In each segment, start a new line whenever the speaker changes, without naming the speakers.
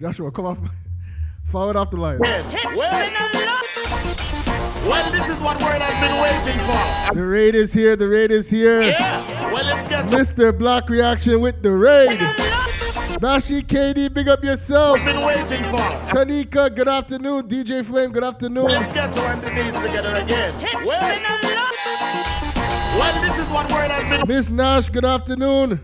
Joshua, come off. Forward off the line.
Well, well, this is what world has been waiting for.
The raid is here. The raid is here.
Yeah. Well, let's get
Mr. Block Reaction with the raid. Bashi KD, big up yourself.
been waiting for.
Tanika, good afternoon. DJ Flame, good afternoon.
Let's get to on the knees together again. Well, well, this is what world has been
Miss Nash, good afternoon.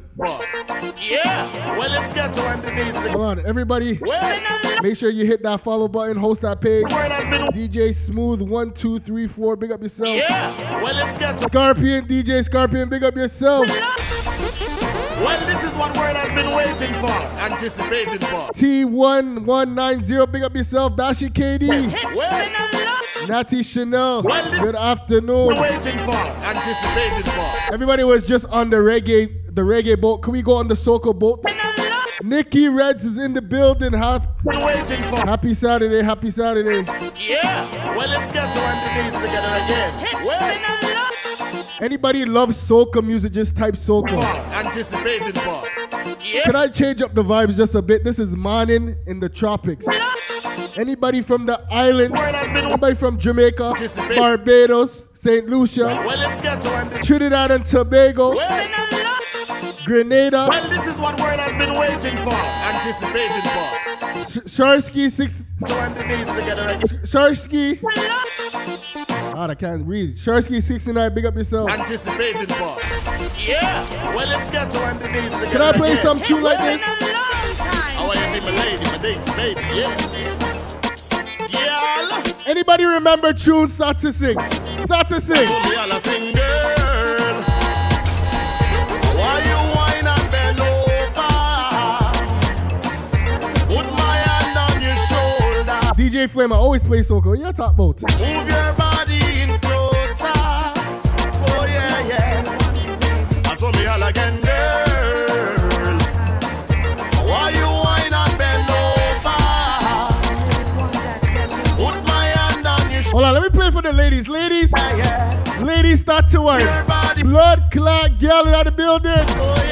Yeah. Well, let's get to on the.
Come on, everybody.
Well,
Make sure you hit that follow button, host that page.
world has been.
DJ Smooth, one, two, three, four. Big up yourself.
Yeah. Well, let's get to.
Scorpion, DJ Scorpion, big up yourself.
Well, this is what world has been waiting for, anticipating for.
T1190, big up yourself. Bashi KD.
Well,
Natty Chanel,
Well,
good afternoon.
waiting for, anticipating for.
Everybody was just on the reggae, the reggae boat. Can we go on the soca boat? Nikki Reds is in the building. Hap-
Waiting for.
Happy Saturday, happy Saturday.
Yeah. Well, let's get to on the knees together again. Well,
Anybody loves soca music, just type soca.
anticipating for. Yeah.
Can I change up the vibes just a bit? This is morning in the tropics. Anybody from the islands,
World has been.
anybody from Jamaica, Barbados, St. Lucia,
Well, let's get to on the.
Trinidad and Tobago,
Well,
Grenada,
well, this is what world has been waiting for, anticipating for.
Sh- Sharsky, six,
To the knees together again.
Sharsky. God, I can't read. Sharsky 69, big up yourself.
Anticipating for. Yeah. Well, let's get to on the knees together
Can I play
again.
some tune like this?
How are you, my lady, my dainty baby? Yeah. Yeah.
Anybody remember tune? Start to sing. Start to sing. DJ Flame, I always play soca. What you talk about?
Move your body in closer. Oh yeah, yeah. Me all again, girl. Why you whine and bend over? Put my hand on your
Hold on, let me play for the ladies. Ladies,
shoulder.
ladies, start to
body.
Blood clot girl out the building.
Oh yeah.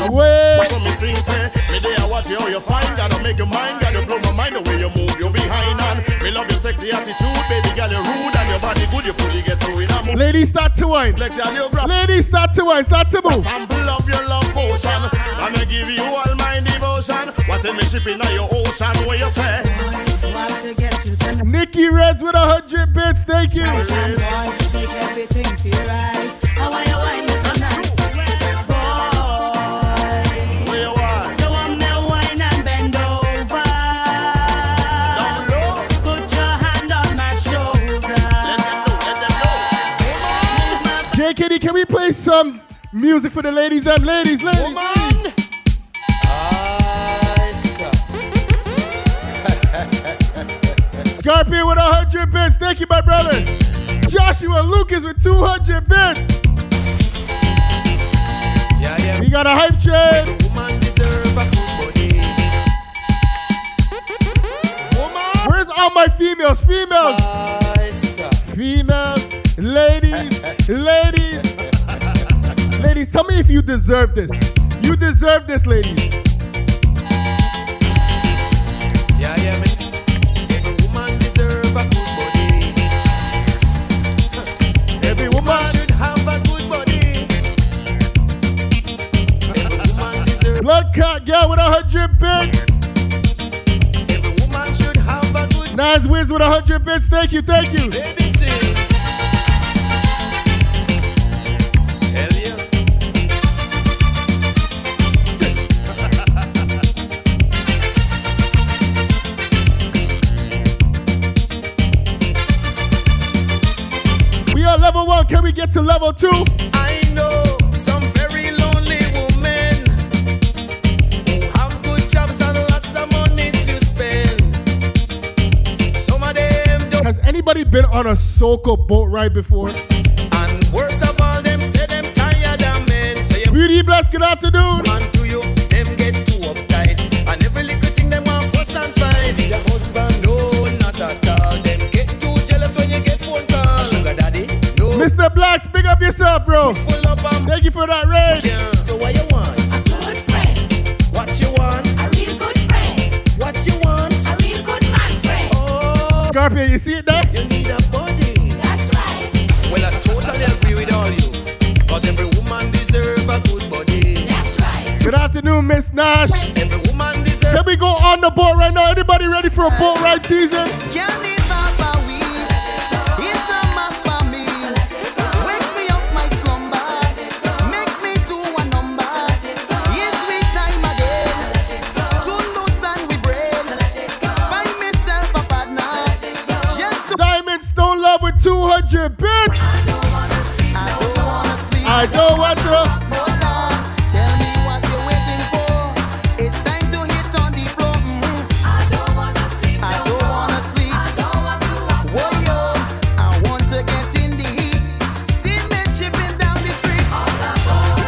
And when you
Way.
so me sing say, me there watch you how you find, gotta make your mind, gotta blow my mind the way you move, you behind and me love your sexy attitude, baby girl you rude and your body good, you fully get through in a move.
Ladies, start to wine.
Flex your new bra.
Ladies, start to wine. Start to move.
Sample of your love potion, I'ma give you all my devotion. What's in me shipping on your ocean? Where you say?
Nikki Reds with a hundred bits. Thank you. We play some music for the ladies and ladies, ladies?
Woman.
Scorpion with a hundred bits. Thank you, my brother. Joshua Lucas with 200 bits.
Yeah, yeah.
We got a hype train.
Woman a. Woman.
Where's all my females? Females. Females. Ladies. Ladies. Ladies, tell me if you deserve this. You deserve this, ladies.
Yeah, yeah, man. Every woman deserve a good body. Every woman should have a good body. Every woman deserve.
Blood cat girl with a hundred bits.
Every woman should have a good.
Nas Wiz with a hundred bits. Thank you, thank you.
Baby,
level one. Can we get to level two?
I know some very lonely women who have good jobs and lots of money to spend. Some of them don't,
Has anybody been on a Soca boat ride before?
and worst of all, them say them tired of men. Say
Beauty bless, good afternoon. Mr. Blacks, big up yourself, bro.
Um,
Thank you for that raid.
Yeah. So what you want?
A good friend.
What you want?
A real good friend.
What you want? A real good man friend. Oh. Scorpio, you see it there?
You need a body.
That's right.
Well, I totally agree with all you. Cause every woman deserves a good body.
That's right.
Good afternoon, Miss Nash.
Every woman deserves...
Can we go on the boat right now? Anybody ready for a boat ride season?
Johnny. Wanna sleep.
I don't want to.
Hold on, tell me what you're waiting for. It's time to hit on the floor. Mhm.
I don't wanna sleep.
I don't wanna sleep.
I don't want to walk.
Whoa, yo, I want to get in the heat. See men chipping down the street.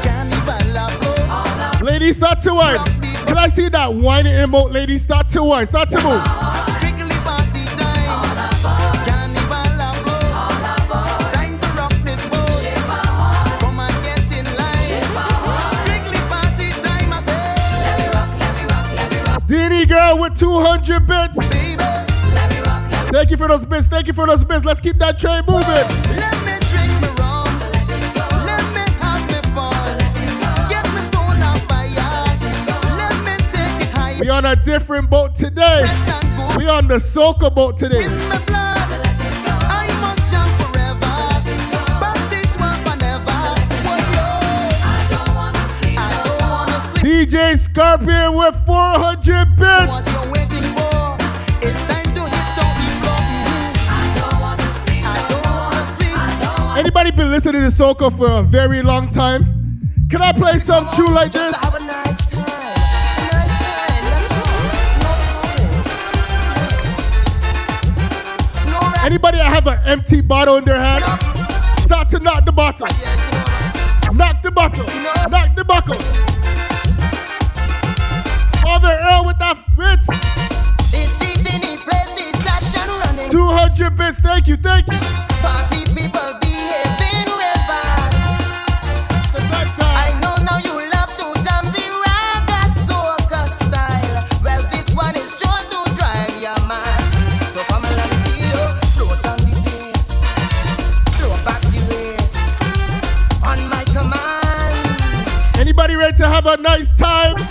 Carnival afloat.
Ladies, start to wine. Can I see that whining emote, ladies? Start to wine. Start to move. 200 bits.
Baby,
rock,
Thank you for those bits. Thank you for those bits. Let's keep that train moving.
let me drink me rum. Let me have me fun. Get me soul on fire. Let me take it high.
We on a different boat today. We on the Soca boat today.
in my blood. I must
Anybody been listening to Soca for a very long time? Can I play some true like this?
Just have a nice time. A nice time. Let's go. No problem. No rap.
Anybody that have an empty bottle in their hand? Start to knock the bottle.
Yeah, you know.
Knock the bottle. Knock the bottle. Father Earl with that bits.
This evening he plays the session running.
200 bits. Thank you. Thank you.
To
have a nice time?
show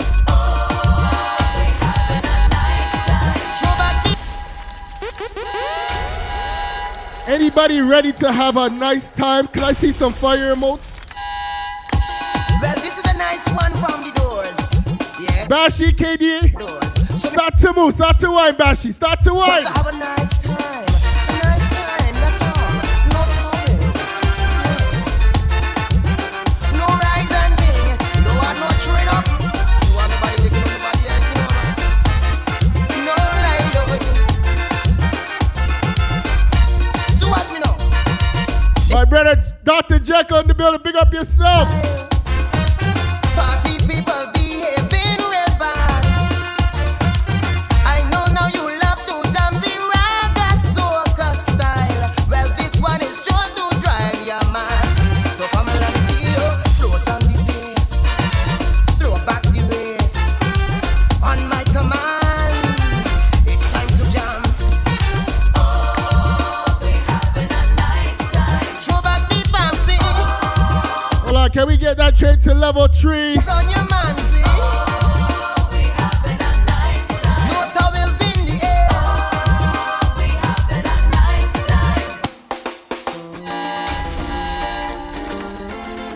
back the
Anybody ready to have a nice time? Can I see some fire emotes?
Well, this is a nice one from the doors. Yeah,
Bashi KDA.
doors.
Start to move. Start to wine, Bashi. Start to wine. Brother Dr. Jekyll in the building. Big up yourself.
Towels to
level three.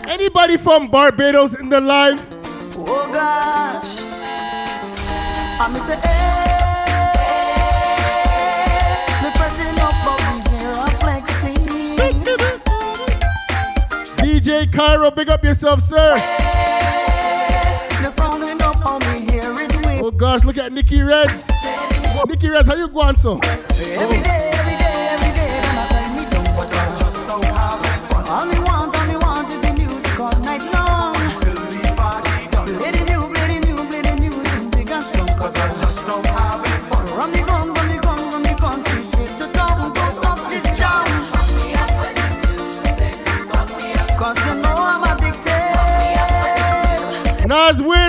Anybody from Barbados in the live?
Oh gosh, I'm say,
Cairo, big up yourself, sir.
Me frowning up on me here it me.
Oh gosh, look at Nikki Reds. Nikki Reds, how you going so?
Every day, every day,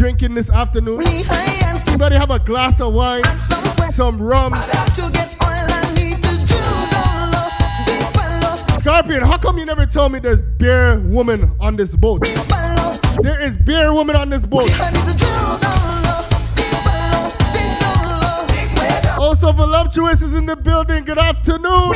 drinking this afternoon? Anybody have a glass of wine, some rum?
to get oil. I need to drill down low, deep and low,
Scorpion, how come you never told me there's beer woman on this boat?
deep and low.
There is beer woman on this boat.
I need to drill down low, deep and low, deep down low, way down,
Also, Voluptuous is in the building. Good afternoon.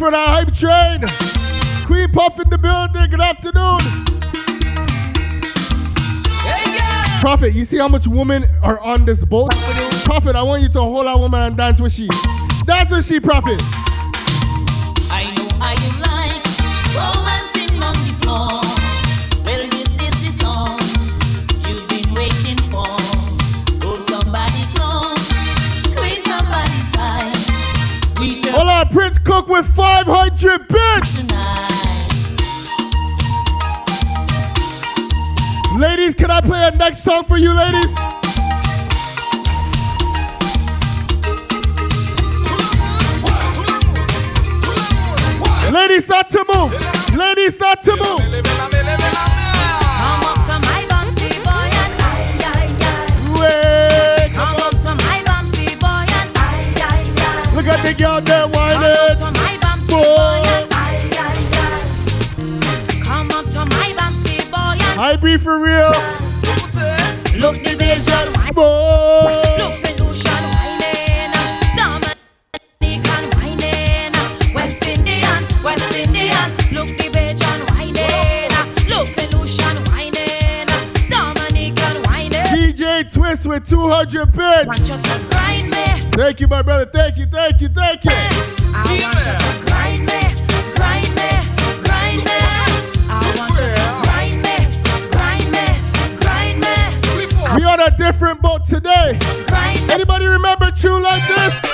For that hype train. Queen Puff in the building. Good afternoon. Prophet, you see how much women are on this boat? Prophet, I want you to hold that woman and dance with she. Dance with she, Prophet. Cook with 500 bits.
tonight.
Ladies, can I play a next song for you, ladies? Ladies, start to move. Ladies, start to move.
Come up to my bouncy boy and ay ay ay.
Wait.
Come up to my bouncy boy and ay ay ay.
Look at the girl there I be for real.
look the vision.
Boy.
Look solution whining, Dominican whining, West Indian, West Indian. Look the Bajan whining, look solution whining, Dominican whining.
DJ Twist with 200 bits.
Want you to grind me,
Thank you, my brother. Thank you, thank you, thank you.
I want you to
different boat today. Anybody remember tune like this?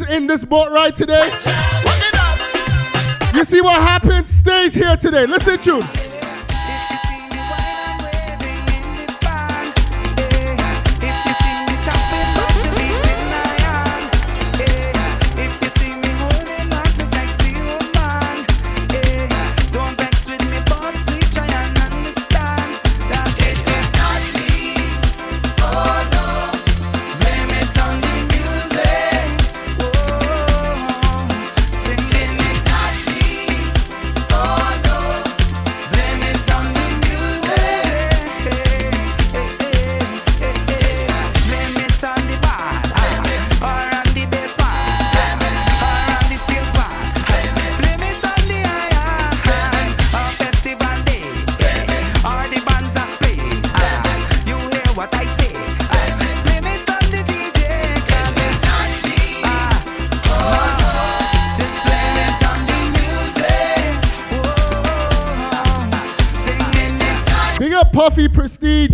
In
this boat right today?
Work it out.
You see what happens stays here today. Listen to
Puffy Prestige.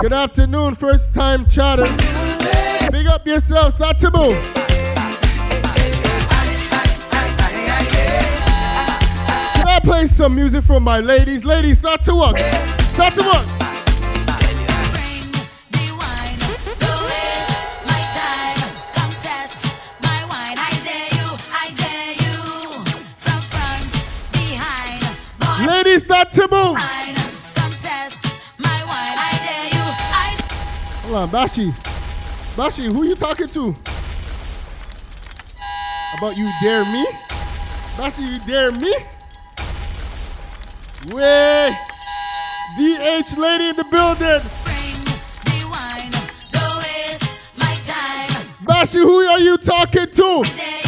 Good afternoon, first time chatter. Big up yourself, start to move. Can I play some music for my ladies? Ladies, start to work. Start to work. Ladies, start to move. Bashi. Bashi, who you talking to? About you dare me? Bashi, you dare me? Way! DH lady in the building!
Bring
Bashi, who are you talking to?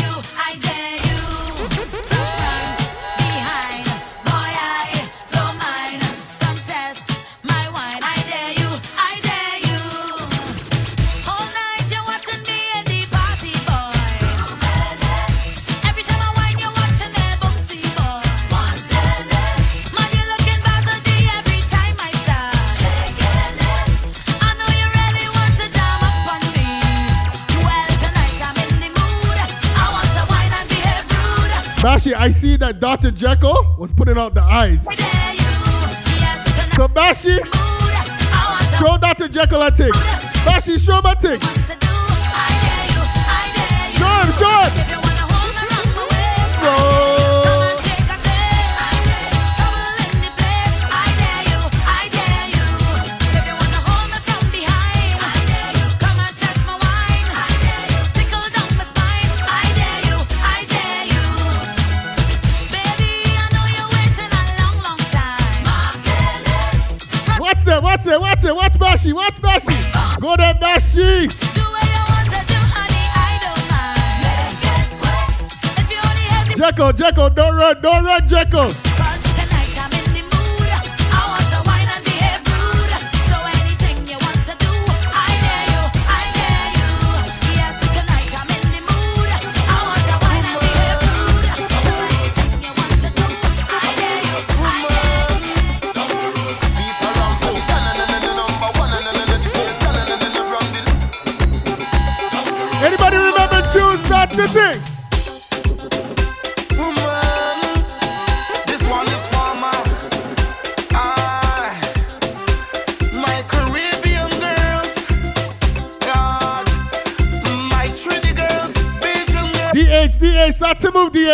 Bashi, I see that Dr. Jekyll was putting out the eyes. So Bashi, show Dr. Jekyll a tick. Bashi, show him a tick. Show him. Show him. Bashi? What's Bashi? Go there, Bashi. Jekyll, Jekyll, don't run, don't run, Jekyll.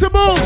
Máximo!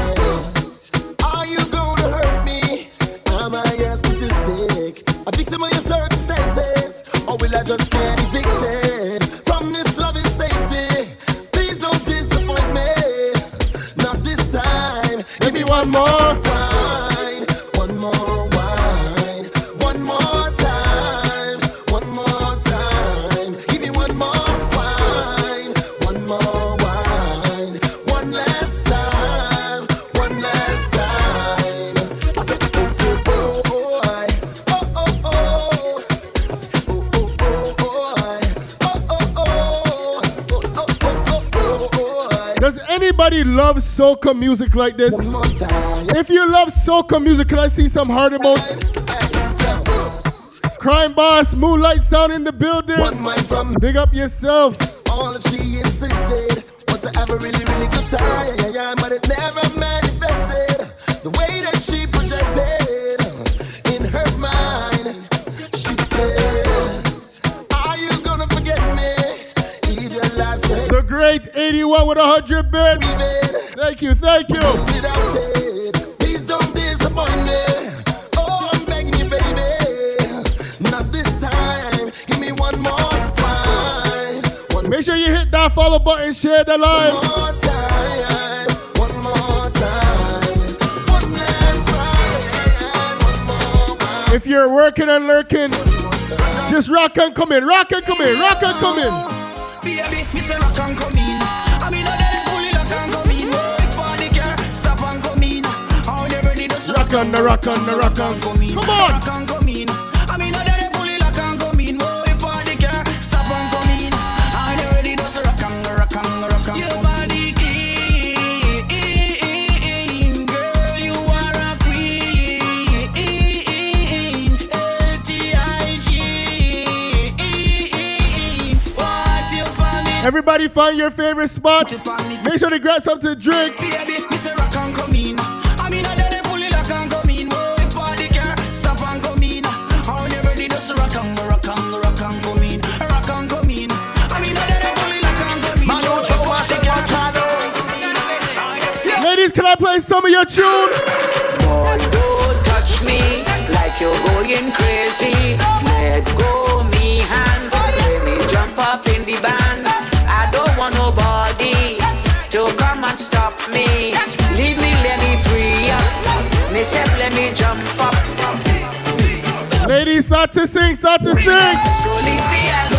Soca music like this?
One more time.
If you love soca music, can I see some heart emotes? Crime Boss, Moonlight Sound in the building. Big up yourself.
all that she insisted was to have a really, really good time. Yeah, yeah, yeah, but it never manifested the way that she projected in her mind. She said, Are you gonna forget me? Is your life
The great 81 with a 100 bid. That follow button, share the live.
One more time. One last time. One more time.
If you're working and lurking, just rock and come in, rock and come in, rock and come in.
Baby, me say rock and come in. I mean, I let it rock and come in. If party girl, stop and come in. How they ready to
Rock on rock on rock on.
come in.
Come on.
If you party watch it,
Make sure to grab something to drink. Ladies, can I play some of your tune?
Boy, don't touch me like you're going crazy. Let go me hand, let me jump up in the band. Me say, let me jump up.
Ladies, start to sing, start to sing.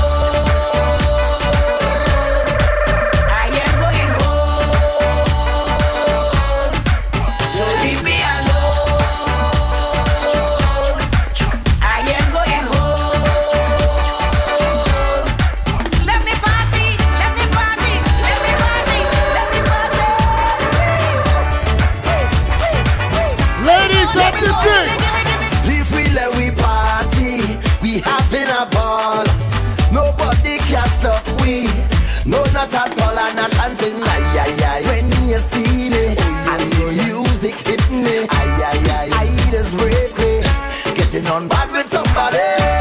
If we let we party, we having a ball. Nobody can stop we. No, not at all, I'm not chanting. Ay. When you see me and the music hit me. I just break me. Getting on bad with somebody.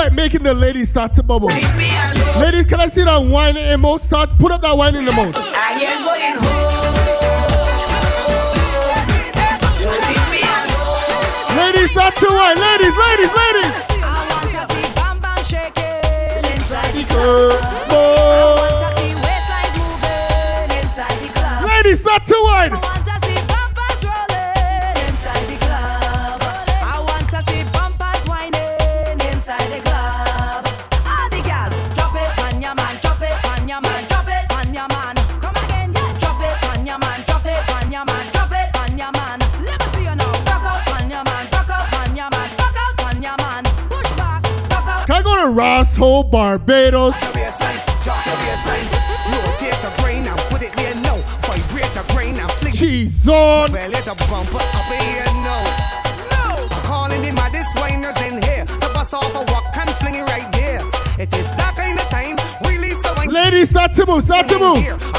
Like making the ladies start to bubble. Ladies, can I see that wine in the emote? Start, put up that wine in the emote.
I am going home.
Ladies, start to wine. Ladies, ladies, ladies.
I want to see bam bam shaking inside the club.
Uh,
I
uh,
want
flick
Cheese on.
Well, let a bumper up here now. No, I'm calling the maddest whiners in here. The bus off a walk and fling it right there. It is that kind of time. Release the wine.
Ladies, start to move, start to move.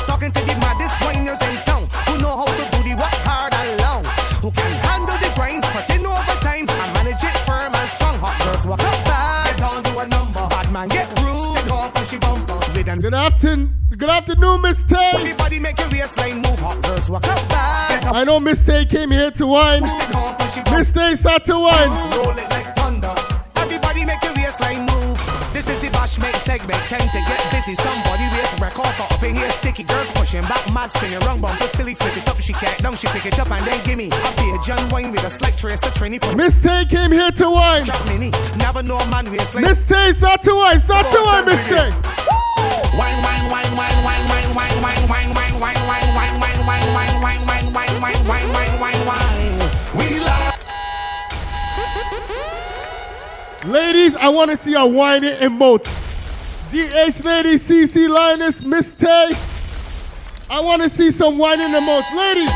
Good afternoon, Miss Tay.
Everybody make your waistline move. Hot girls walk up bad.
I know Miss Tay came here to wine.
They call pushy bumper.
Miss Tay, start to wine.
Roll it like thunder. Everybody make your waistline move. This is the bashment segment. Time to get busy. Somebody waist record up in here. Sticky girls pushing back, mad spinning wrong bumper. Silly flip it up. She can't down. She pick it up and then gimme. I'll be a John Wayne with a slight trace of Trini.
Tay came here to wine.
that mini. Never know a man waistline.
Miss Tay, start to wine, start to wine, Miss Ladies, I want to see a whining emote. DH Lady, CC Linus, Miss Tay. I want to see some whining emotes. Ladies,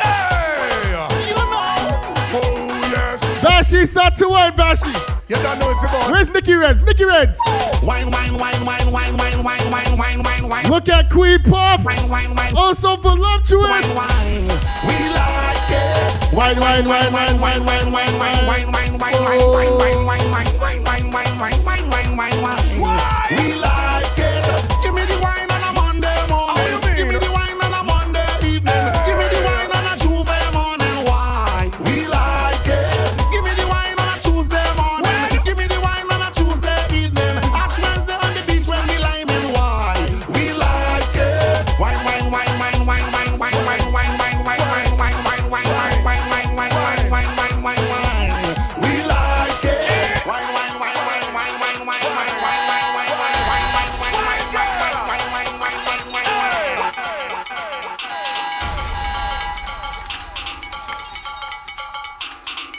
Hey, you know. Oh yes.
Bashi, start to whine, Bashi.
You don't know it's about.
Where's Nikki Reds? Nikki Reds.
Wine, wine, wine, wine, wine, wine, wine, wine, wine, wine, wine.
Look at Queen Puff.
Wine, wine, wine.
Oh, so voluptuous.
Wine, wine. We like it.
Wine, wine, wine, wine, wine, wine, wine, wine, wine, wine.
We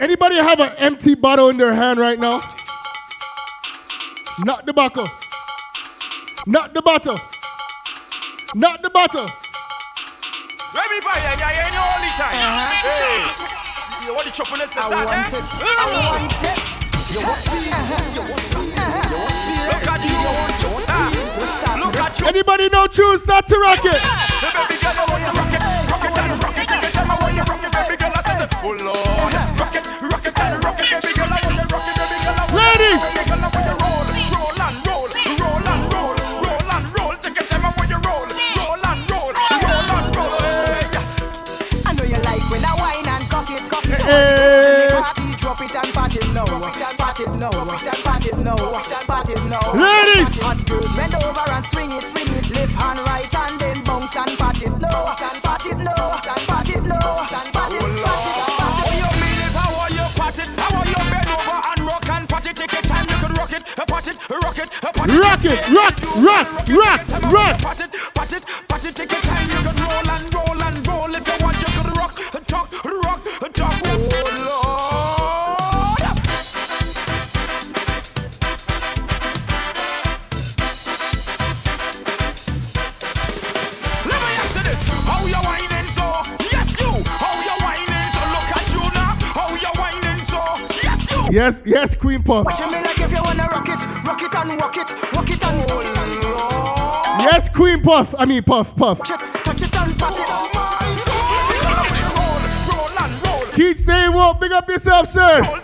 Anybody have an empty bottle in their hand right now? Not the bottle. Not the bottle. Not the bottle. Anybody know who's not to rock it?
Girl, I tell you, Lord, rock it, rock it and rock it, girl, I want you rock it, girl, I want you,
Ladies!
baby girl, I want you roll, roll and roll, roll and roll, roll and roll. Take your time, I want you roll, roll and roll, roll and roll. Hey.
I know you like when I wine and cock it. Cock it.
Hey.
Party, drop it and pat it now. Pat it now. Pat it now. Pat it now.
Ladies!
Hot girls bend over and swing it, swing it. Left hand, right hand, then bounce and pat it now. Pat it now.
Rock it, pat it. Rock
rock, rock, rock, rock.
Pat it, pat it, pat it. Take your time, you can roll and roll and roll. If you want, you can rock, talk, rock, talk. Oh Lord. Let me ask you this. How you whining so? Yes, you. How you whining so? Look at you now. How you whining so? Yes, you.
Yes, yes, Queen Puff.
Tell me like if you wanna rock it, rock it and walk it, walk it and roll it.
Yes, Queen Puff. I mean, Puff, Puff.
Touch it, touch and pat it.
Roll, roll and roll.
Keith Stay Woke, big up yourself, sir.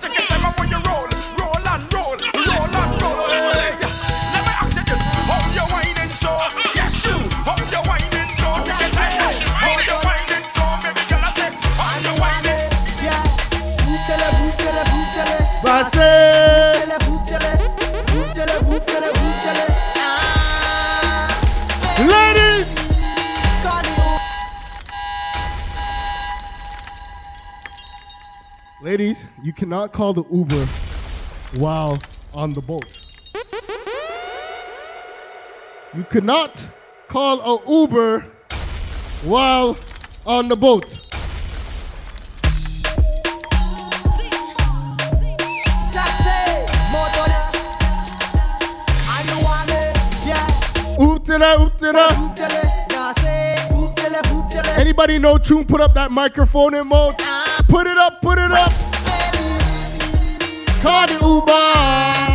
Ladies, you cannot call the Uber while on the boat. You cannot call a Uber while on the boat.
taxi. Motola. And you want it. Yeah.
Oop to that, oop to that.
Bootele. Now say. Bootele, bootele.
Anybody know tune? Put up that microphone in mode. Put it up, put it up. The Uber.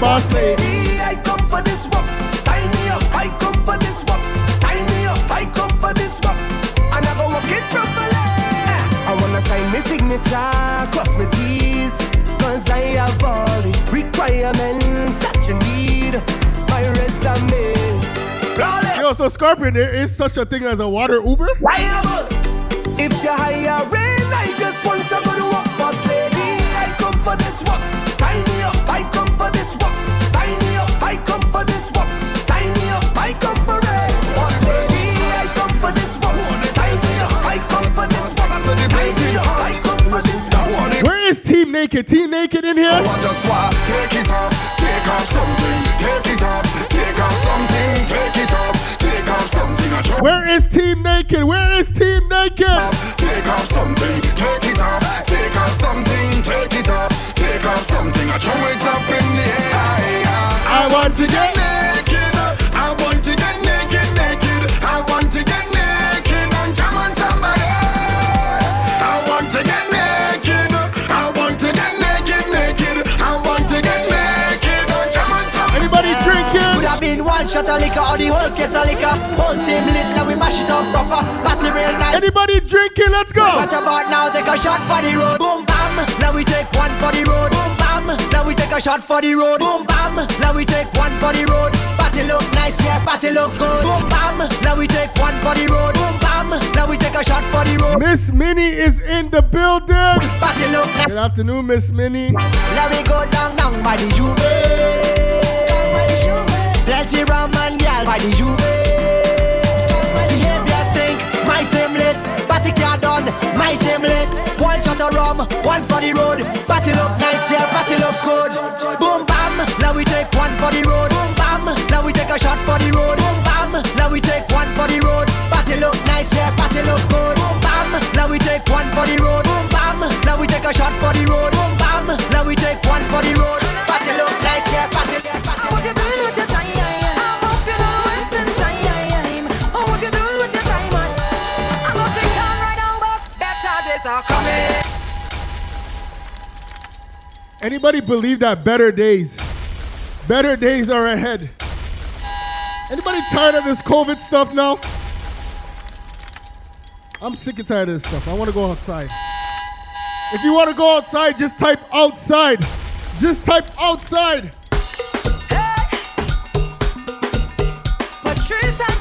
Boss
lady, I come for this work. Sign me up. I come for this work. Sign me up. I come for this work. And I go work it properly. I wanna sign my signature, cross my T's. Cause I have all the requirements that you need. My resume.
Yo, so Scorpion, there is such a thing as a water Uber?
If you're hiring, I just want to go to work, boss lady. I come for this work.
Naked? Team Naked in here?
I just want take it off, take off something, take it off, take off something, take it off, take off something.
Where is Team Naked? Where is Team Naked?
take off something, take it off, take off something, take it off, take off something. I throw it up in the air. I want to get
shot of liquor or the whole case of liquor. Whole team lit, now we mash it up proper. Real nice.
Anybody drinking? Let's go.
What about now? Take a shot for the road. Boom bam. Now we take one for the road. Boom bam. Now we take a shot for the road. Boom bam. Now we take one for the road. Party look nice, yeah. Party look good. Boom bam. Now we take one for the road. Boom bam. Now we take a shot for the road.
Miss Minnie is in the building.
Party look.
Good afternoon, Miss Minnie.
Now we go down down by the juve. Plenty rum and gal by the juve. Behavior stink, my team lit. Party car done, my team lit. One shot of rum, one for the road. Party look nice, yeah, party look good. Boom bam, now we take one for the road. Boom bam, now we take a shot for the road. Boom bam, now we take one for the road. Party look nice, yeah, party look good. Boom bam, now we take one for the road. Boom bam, now we take a shot for the road.
Anybody believe that better days, better days are ahead? Anybody tired of this COVID stuff now? I'm sick and tired of this stuff. I want to go outside. If you want to go outside, just type outside. Just type outside.
Patrice again,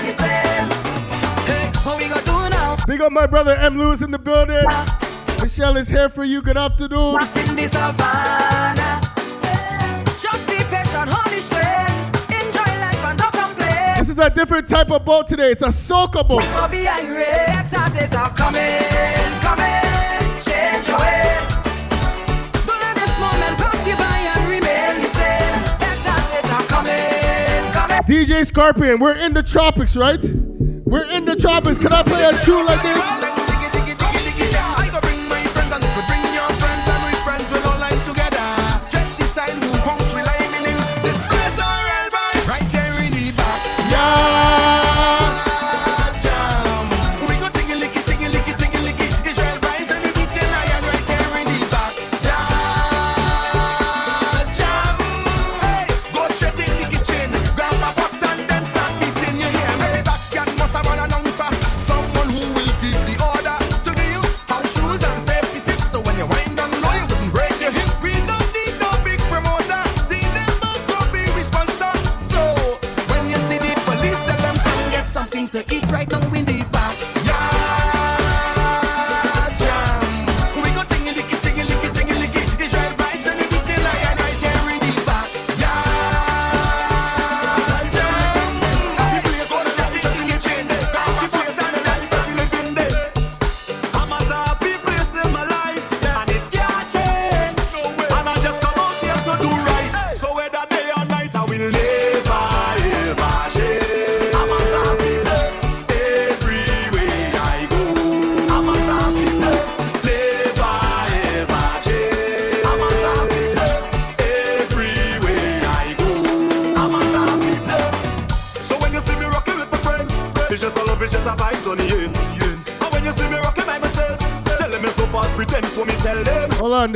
the same. Hey, what we gonna do now?
Big up my brother M. Lewis in the building. Michelle is here for you. Good afternoon.
in the savannah. Just be patient, hold the strength. Enjoy life and don't complain.
This is a different type of boat today. It's a soca boat. DJ Scorpion, we're in the tropics, right? We're in the tropics. Can I play a tune like this?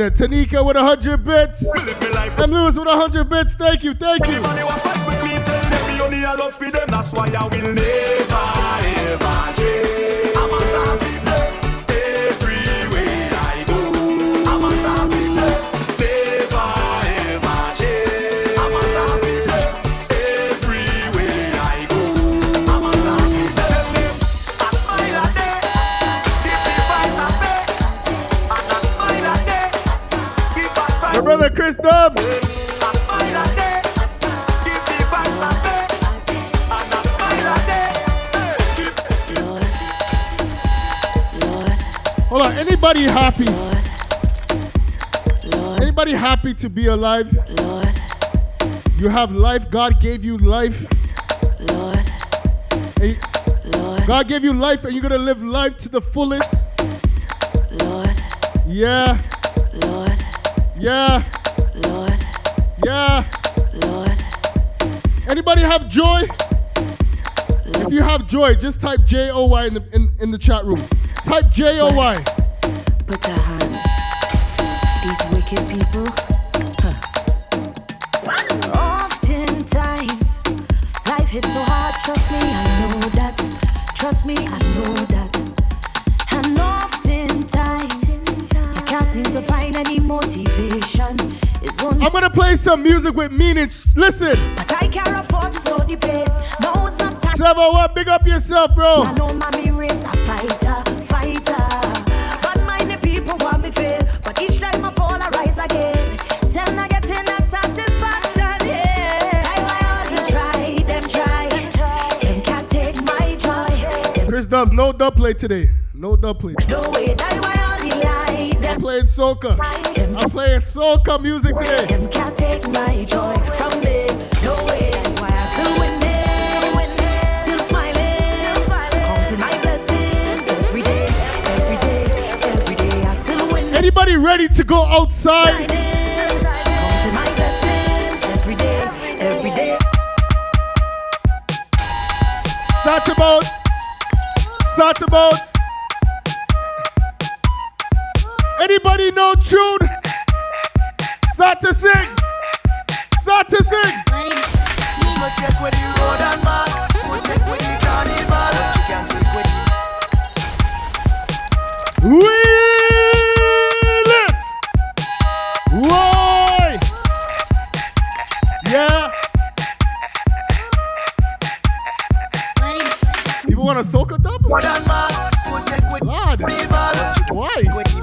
Tanika with 100 bits.
live me life.
M. Lewis with 100 bits. Thank you, thank you.
Anybody
happy? Anybody happy to be alive? You have life. God gave you life. God gave you life, and you're gonna live life to the fullest. Yeah. Yeah. Yeah. Anybody have joy? If you have joy, just type J O Y in the in, in the chat room. Type J O Y.
Put a hand. These wicked people. Huh. Oftentimes, life hits so hard. Trust me, I know that. Trust me, I know that. And oftentimes, you can't seem to find any motivation.
I'm gonna play some music with meaning. Listen,
but I can't afford to slow the pace. No, it's not time.
701, big up yourself, bro.
I know mommy race a fighter, fighter.
Dubs, no dub play today. No dub play.
no way, die why all the lie.
I'm playing soca. I'm playing soca music today.
can't take my joy from me. No way, that's why I still winning. Still smiling. Counting my blessings every day, every day, every day. I still win.
Anybody ready to go outside?
Counting my blessings every day, every day.
Start your Start your boat. Anybody know tune? Start to sing. Start to sing.
The the
want a soca dub?
road and mass. Go check with
Lord. Why?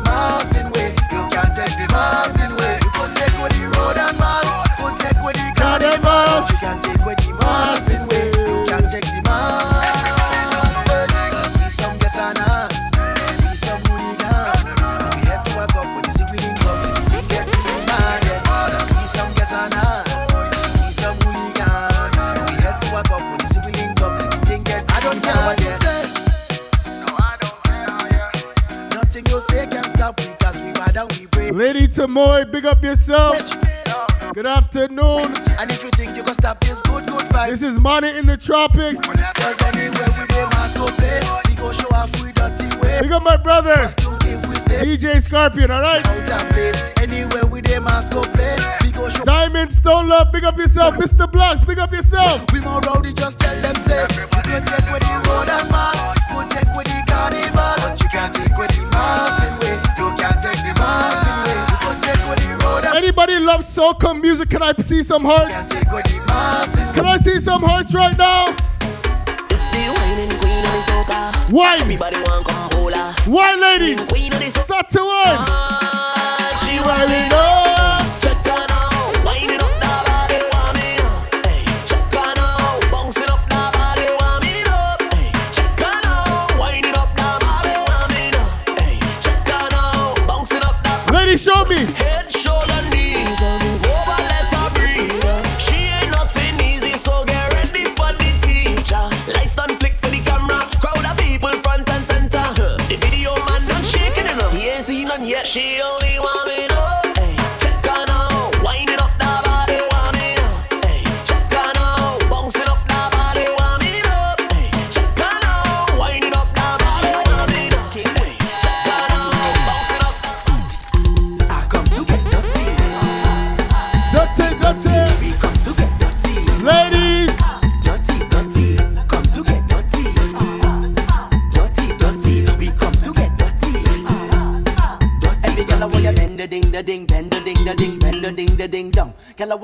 Tamoy, big up yourself. Good afternoon.
And if you think you can stop this good, good vibe,
This is Money in the Tropics.
cause anywhere we dey mask go play, we go show dirty way.
Big up my brother,
Costumes give we
DJ Scorpion, alright?
out of place. Anywhere we mask go play, we go show.
Diamond Stone Love, big up yourself. Mr. Blocks, big up yourself.
We more rowdy, just tell them say, you take road and mask,
love soca music? Can I see some hearts?
can't take with the massing way.
Can I see some hearts right now?
It's the whining queen of the soca.
Wine,
Everybody want come
wine, ladies.
Queen of the soca.
Start to wine.
Ah.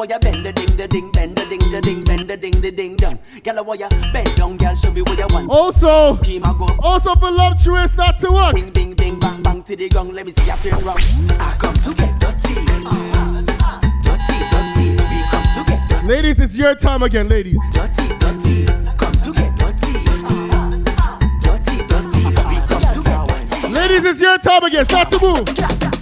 You bend the ding, the ding, bend the ding, the ding, bend the ding, the ding, down. Girl, want you bend down, girl, show me what you want.
Also,
Team, I go
also voluptuous, not to what?
bing, bing, bing, bang, bang to the ground. Let me see you turn round. I come to get dirty. Dirty, dirty. We come to get dirty.
Ladies, it's your time again, ladies.
Dirty, dirty. Come to get dirty. Dirty, dirty. We come to get dirty.
Ladies, it's your time again. Start to move.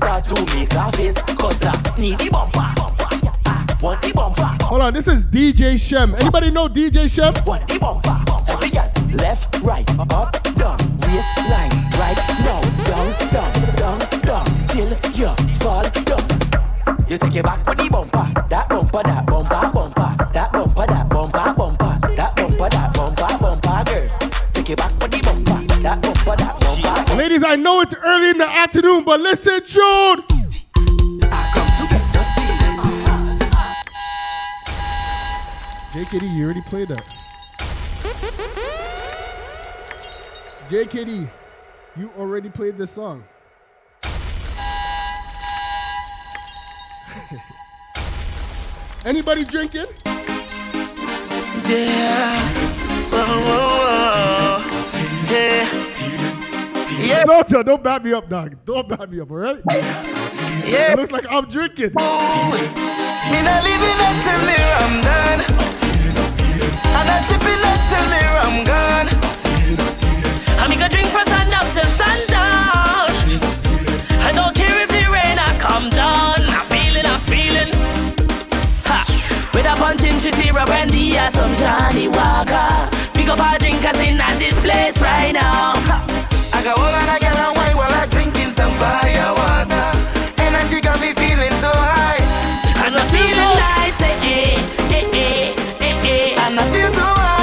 Start to make a face, cause I need the bumper. Want the bumper,
Hold on, this is DJ Shem. Anybody know DJ Shem?
want the bumper. Every girl, left, right, up, down, waistline, right now, down, down, down, down, till you fall down. You take it back for the bumper, that
I know it's early in the afternoon, but listen, Jude. JKD, you already played that. JKD, you already played this song. Anybody drinking?
Yeah. Whoa, whoa, whoa. Yeah. Yeah.
Socha, don't back me up, dog. Don't back me up, all right?
Yeah.
It looks like I'm drinking.
Me not living until I'm done. And I'm sipping until me I'm gone.
I'm gonna drink from sun up to sundown. I don't care if the rain I come down. I'm feeling, I'm feeling. Ha! With a punch in Shizira Brandy or some Johnnie Walker. Pick up our drinkers in at this place right now. Ha!
I got all of that girl and wine while I'm drinking some fire water. Energy got me feeling so high.
And I'm feeling nice, eh eh eh, eh, eh, eh.
And I feel so high.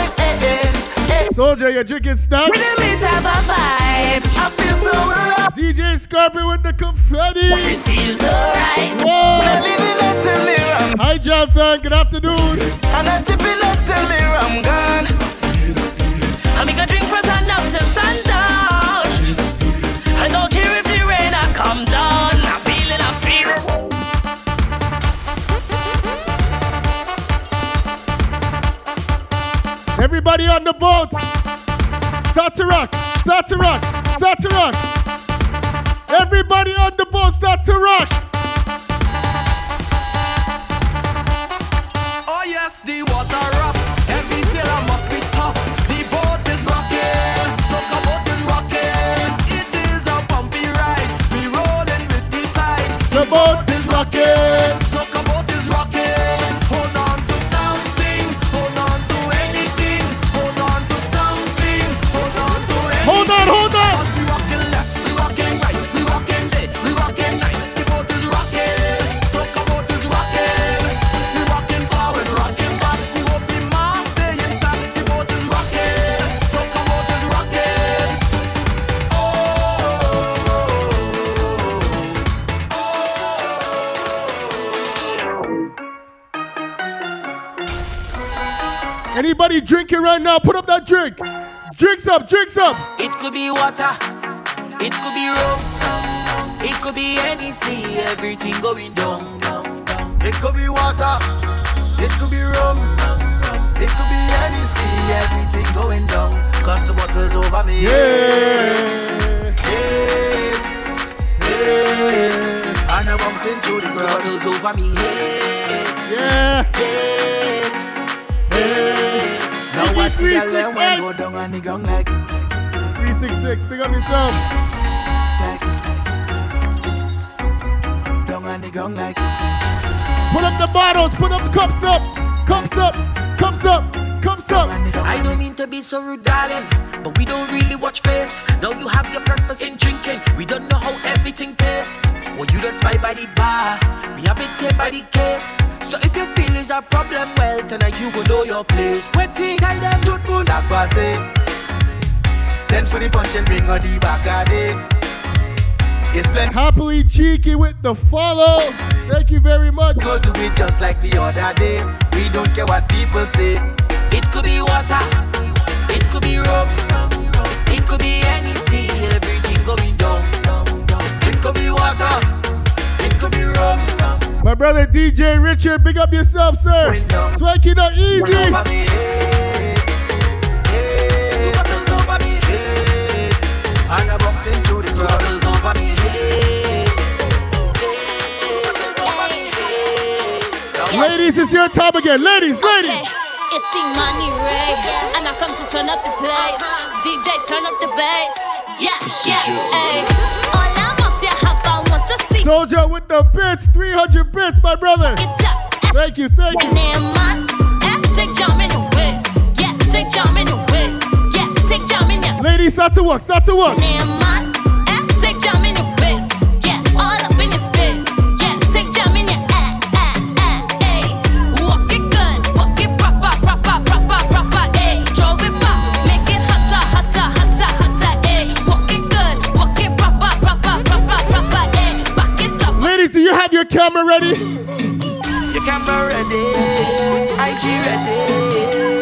Soldier, you're drinking stuff.
Rhythm is have a vibe.
I feel so alive.
DJ Scorpion with the confetti.
It feels alright.
Whoa.
I'm living until me I'm
Hi, Jam fan. Good afternoon.
And I'm chipping until me I'm gone.
I'm gonna drink from sun up
Everybody on the boat. Start to rock. Start to rock. Start to rock. Everybody on the boat, start to rock. Drinking right now? Put up that drink. Drinks up, drinks up.
It could be water, it could be rum, it could be anything. everything going down, down, down.
It could be water, it could be rum, it could be anything. everything going down. Cause the water's over me.
Yeah.
Yeah. Yeah. And I'm bouncing through the crowd.
Bottles over me head,
Yeah.
head, head.
Now watch the girl them when go down on the gong like,
366. Pick up yourself.
like. Down on the gong like.
Put up the bottles. Put up the cups up. Cups up. Cups up. Cups up.
I don't mean to be so rude, darling, but we don't really watch face. Now you have your purpose in drinking. We don't know how everything tastes. Well, you don't spy by the bar. We have it here by the case. So if your feelings is a problem, you go know your place.
over say. Send for the punch and bring her the back a day. It's plenty.
Happily cheeky with the follow. Thank you very much.
Go do it just like the other day. We don't care what people say. It could be water, it could be rum, it could be anything. Everything going down, down, down. It could be water, it could be rum.
My brother DJ Richard, big up yourself, sir. Swanky not easy.
Over me, hey, hey. Two bottles over me, hey. And a box into the crowd. Two bottles over me, hey.
Ladies, it's your time again. Ladies, ladies.
Okay, it's the money Ray, and I come to turn up the place. DJ, turn up the bass. Yeah, yeah, hey.
Soldier with the bits, 300 bits, my brother. Thank you, thank you.
Name take jam in the. Yeah, take jam in the. Yeah, take jam in
Ladies, start to work, start to work. Have your camera ready?
Your camera ready, IG ready,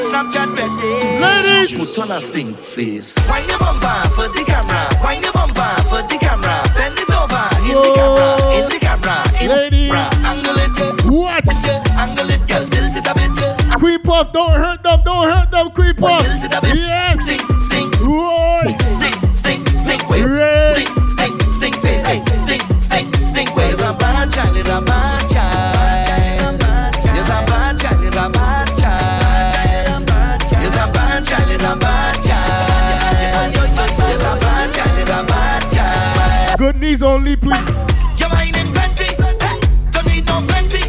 Snapchat ready.
Ladies,
put on a stink face. Wine your bumper for the camera. Wine your bumper for the camera. Bend it over in the camera, in the camera. In
Ladies.
Angle it,
What?
angle it, girl, tilt it a bit.
Queen Puff, don't hurt them, don't hurt them, Queen Puff.
Tilt it a bit.
Yes.
Stink, stink,
knees only, please.
Your mind in plenty, hey, don't need no plenty.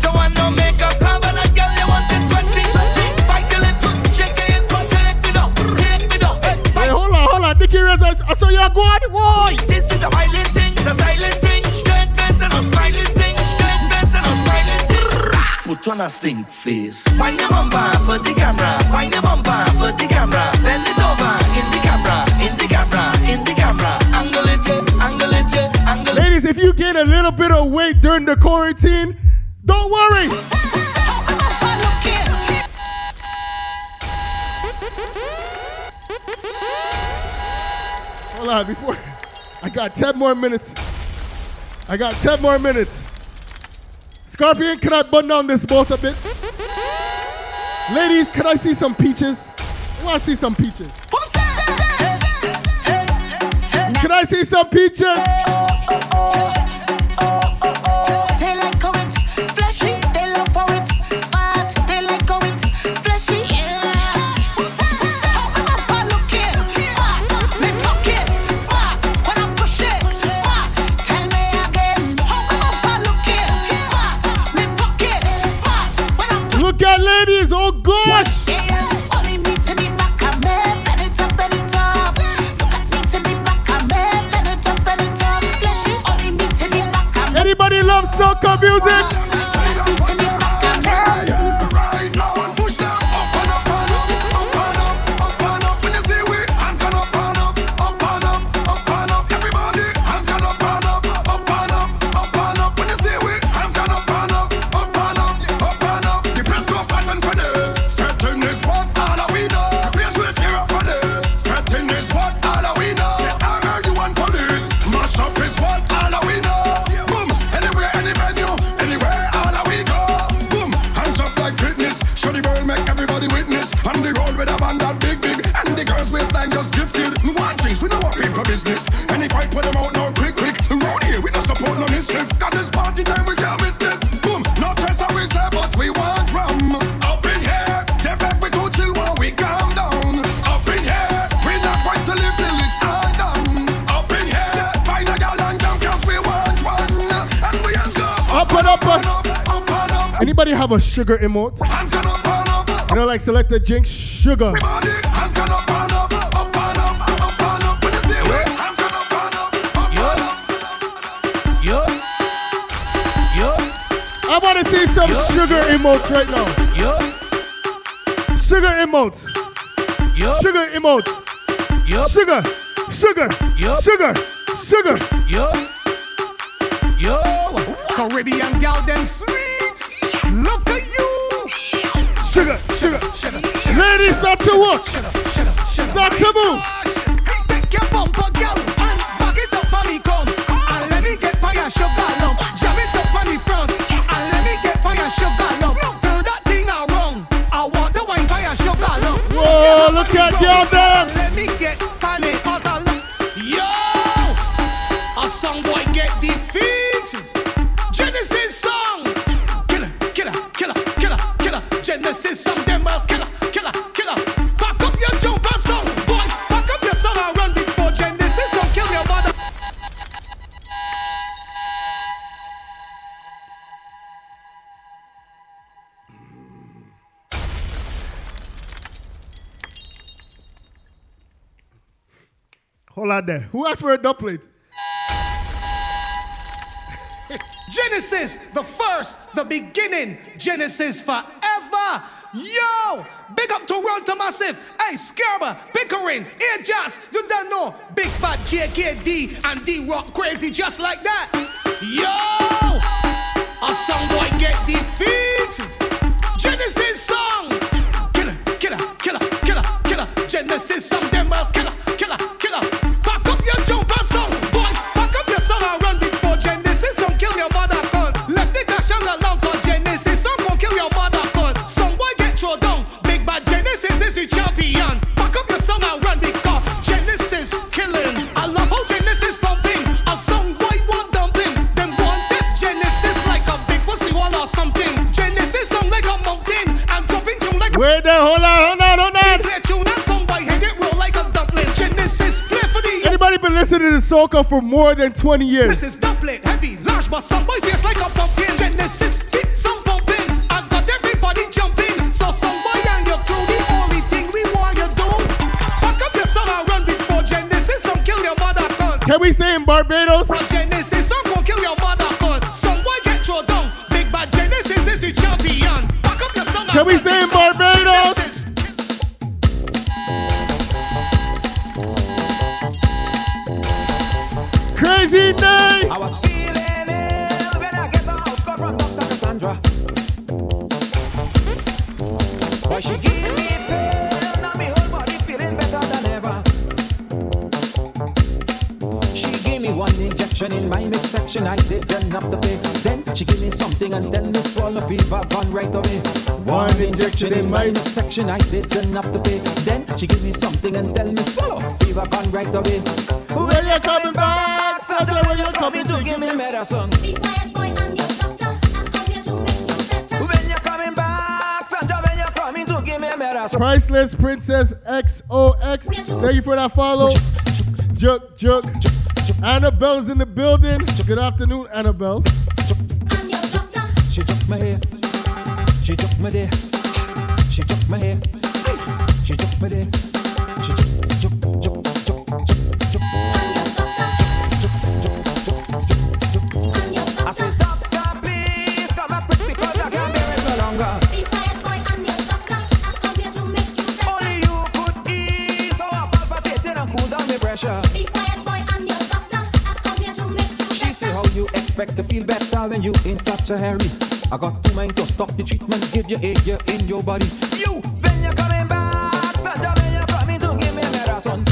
Don't want no makeup, but that girl you want it sweaty, sweaty. Bite your lip, shake your hip, take me down, take me down. Hey,
Hey, hold on, hold on. Nikki Reds, I, I saw you go on. Why?
This is a violent thing, it's a silent thing. Straight face and a smiling thing. Straight face and a smiling thing. Put on a stink face. Wine your bumper for the camera. Wine your bumper for the camera. The
quarantine, don't worry. Hold on, before I got 10 more minutes. I got 10 more minutes. Scorpion, can I button down this boat a bit? Ladies, can I see some peaches? I want to see some peaches. Can I see some peaches? Music? Sugar emote?
Hands gone up and up.
You know, like select the jinx sugar.
Yo, yo,
I want to see some sugar emotes right now.
yo.
Sugar emotes.
Sugar emotes. Sugar. Sugar. Sugar. Sugar.
Yo. Yo. Caribbean gal, them sweet.
Start to work. Start to move.
Take your bumper, back it up your your your.
Whoa, look at y'all.
Let me get it, love. Yo, a song boy get defeated. Genesis song. Killer, killer, killer, killer, killer. Genesis song,
Hold there. Who asked for a doublet?
Genesis, the first, the beginning. Genesis forever. Yo, big up to Toronto Massive. Hey, Scarba, Pickering, Ajax. You don't know. Big Fat JKD and D Rock crazy just like that. Yo, a song boy get defeat. Genesis song. Killer, killer, killer, killer, killer. Genesis song, them a killer.
Been listening to soca for more than 20 years?
This is dumpling, heavy, large, but some boy face like a pumpkin. Genesis keep some pumping. I got everybody jumping. So some boy and your crew, the only thing we want you do. Pack up your son and run before Genesis, some kill your mother con.
Can we stay in Barbados? In
my midsection, I did enough to pay. Then she gave me something and then the swallow fever gone right away. One injection in my midsection, I did enough to pay. Then she gave me something and then the swallow fever gone right away.
When you're coming back? Santa, when you're coming
to give me medicine? Give me medicine?
Priceless Princess XOX. Thank you for that follow. Juk, juk. Annabelle is in the building. Good afternoon, Annabelle.
She took my hair. She took my there. She took my hair. She took my there. Expect to feel better when you in such a hurry. I got two mind to stop the treatment, give you air in your body. You, when you're coming back, Santa, when you coming to give me medicine.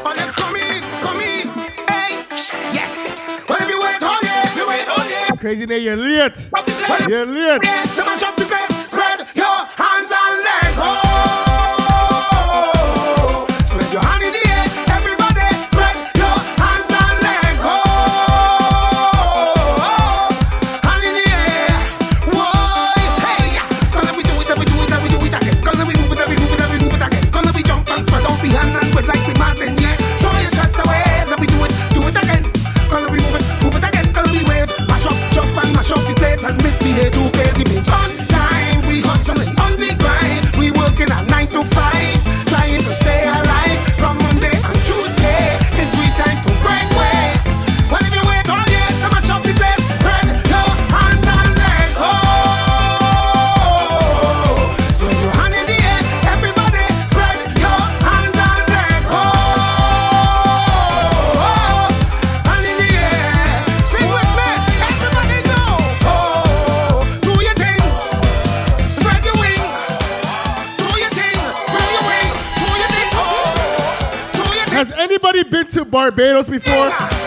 Oh, them come in, come in. Hey, yes. Well, if you wait oh, all day, if you wait oh, all day.
Crazy day, you're late. You're late.
Barbados before?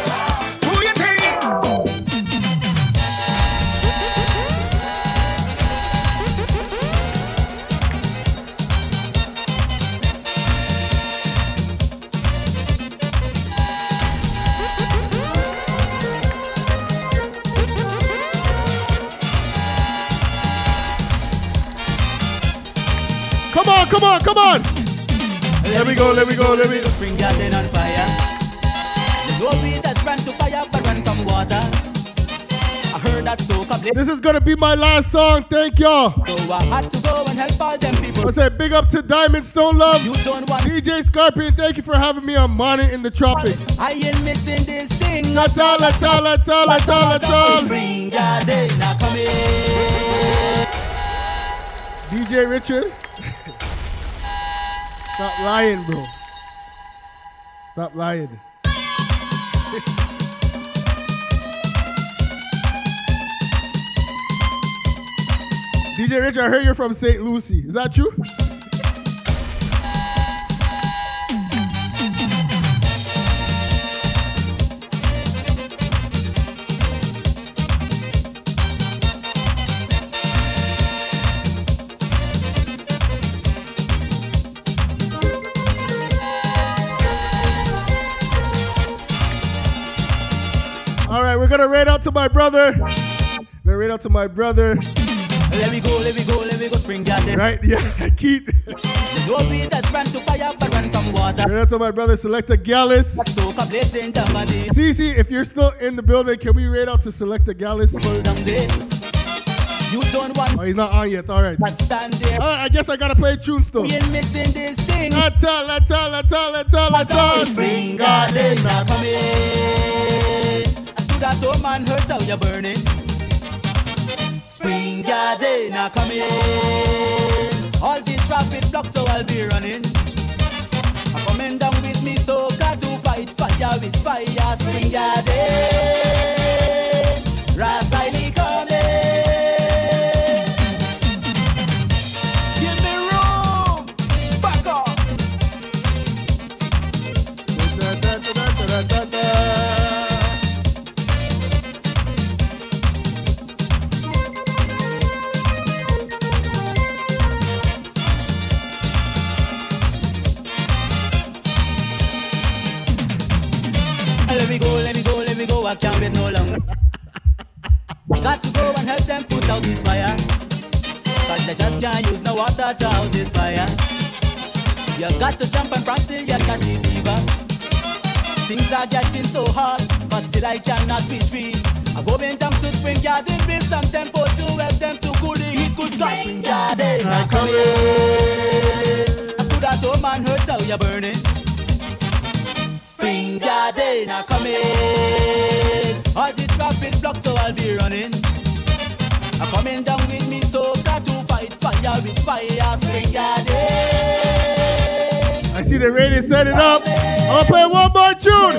This is gonna be my last song. Thank y'all.
So I had to go and help all them people.
I say big up to Diamond Stone Love.
You don't want
DJ Scorpion, thank you for having me on Money in the Tropics.
I ain't missing this thing.
At all, at all, at all, at all, at all.
Spring garden now.
DJ Richard. Stop lying, bro. Stop lying. DJ Richard, I heard you're from St. Lucie. Is that true? All right, we're gonna raid out to my brother. We're Gonna raid out to my brother.
Let me go, let me go, let me go, spring garden.
Right? Yeah, Keith.
No weed that's run to fire, but run from water.
Raid out to my brother, Selecta Gallus.
Soca blazing down my day.
Cece, if you're still in the building, can we raid out to Selecta Gallus?
Pull down there. You don't want
Oh, he's not on yet. All right. All
stand there.
right, I guess I gotta play a tune still.
We ain't missing this thing.
Let's all, let's all, let's all, let's all, let's all.
Spring garden now coming. I stood at home and heard how you're burning. Spring garden now coming. All the traffic blocks, so I'll be running. I'm coming down with me, so got to fight fire with fire. Spring garden. Out this fire. Cause they just can't use no water to out this fire. You got to jump and prance till you catch the fever. Things are getting so hard, but still I cannot retreat. I go going down to Spring Garden, bring some tempo to help them to cool the heat. Good God, Spring Garden, I come in. I stood at home and heard how you're burning. Spring Garden, I come in. All the traffic blocked, so I'll be running. I'm coming down with me, to fight fire with fire. Spring.
I see the radio set it up. I'll play one more tune.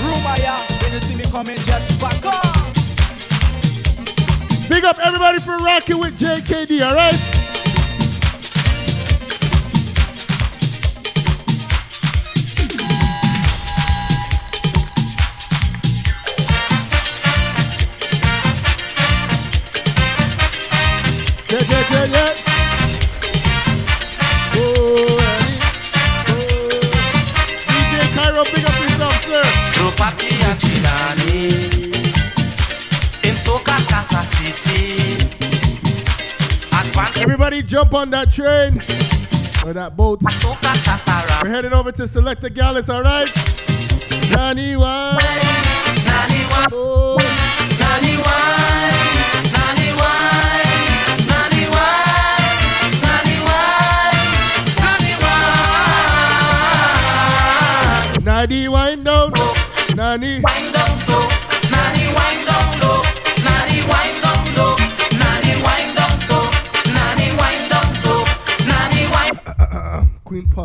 Rumaya, when you see me coming, just back up.
Big up everybody for rocking with JKD, all jump on that train or that boat. We're heading over to Selecta Gallus, all right? Nani wine.
Nani wine.
Oh.
Nani wine. Nani wine. Nani wine. Nani wine. Nani wine.
Nani wind down. Nani.
Wind down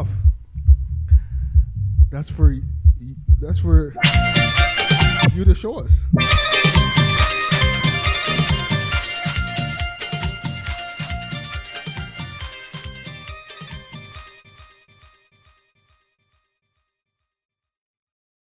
Queen That's for that's for you to show us.